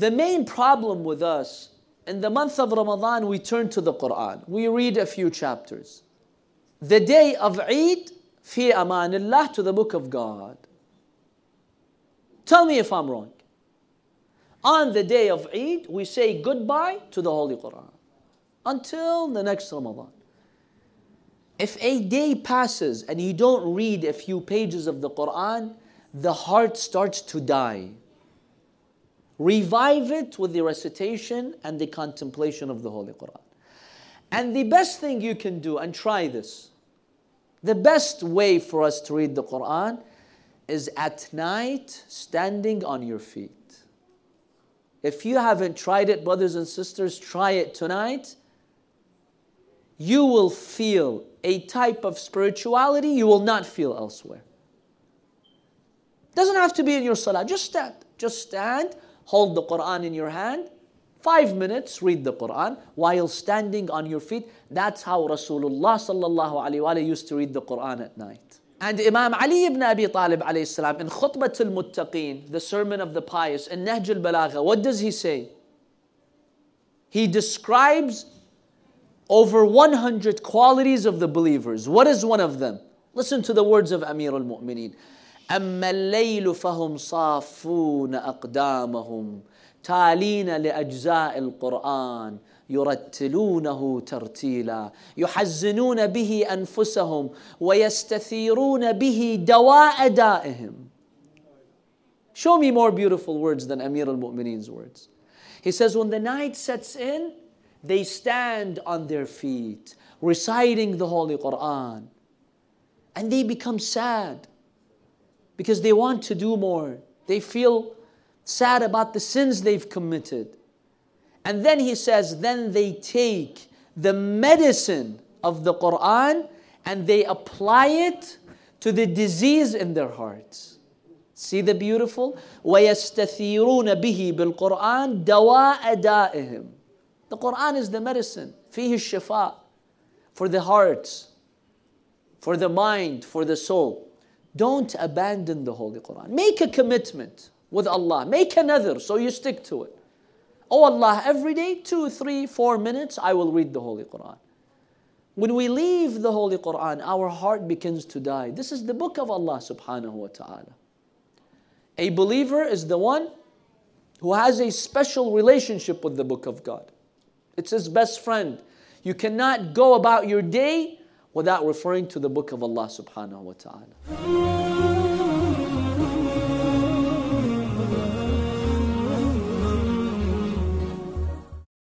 The main problem with us, in the month of Ramadan, we turn to the Quran. We read a few chapters. The day of Eid, fi amanillah, to the book of God. Tell me if I'm wrong. On the day of Eid, we say goodbye to the Holy Quran until the next Ramadan. If a day passes and you don't read a few pages of the Quran, the heart starts to die. Revive it with the recitation and the contemplation of the Holy Quran. And the best thing you can do, and try this, the best way for us to read the Quran is at night standing on your feet. If you haven't tried it, brothers and sisters, try it tonight. You will feel a type of spirituality you will not feel elsewhere. Doesn't have to be in your salah, just stand. Just stand, hold the Quran in your hand, five minutes, read the Quran while standing on your feet. That's how Rasulullah sallallahu alayhi used to read the Quran at night. And Imam Ali ibn Abi Talib alayhi salam in Khutbat al-Muttaqeen, the sermon of the pious, in Nahj al-Balagha, what does he say? He describes over 100 qualities of the believers. What is one of them? Listen to the words of Amir al Mu'mineen. أما الليل فهم صافون أقدامهم تالين لأجزاء القرآن يرتلونه ترتيلا يحزنون به أنفسهم ويستثيرون به دواء دائهم Show me more beautiful words than Amir al-Mu'mineen's words. He says, when the night sets in, they stand on their feet, reciting the Holy Quran. And they become sad because they want to do more. They feel sad about the sins they've committed. And then he says, then they take the medicine of the Quran and they apply it to the disease in their hearts. See the beautiful? وَيَسْتَثِيرُونَ بِهِ بِالْقُرْآنِ دَوَاءَ دَائِهِمْ the Quran is the medicine, فيه الشفاء, for the heart, for the mind, for the soul. Don't abandon the Holy Quran. Make a commitment with Allah. Make another so you stick to it. Oh Allah, every day, two, three, four minutes, I will read the Holy Quran. When we leave the Holy Quran, our heart begins to die. This is the book of Allah subhanahu wa ta'ala. A believer is the one who has a special relationship with the book of God. It's his best friend. You cannot go about your day without referring to the book of Allah subhanahu wa ta'ala.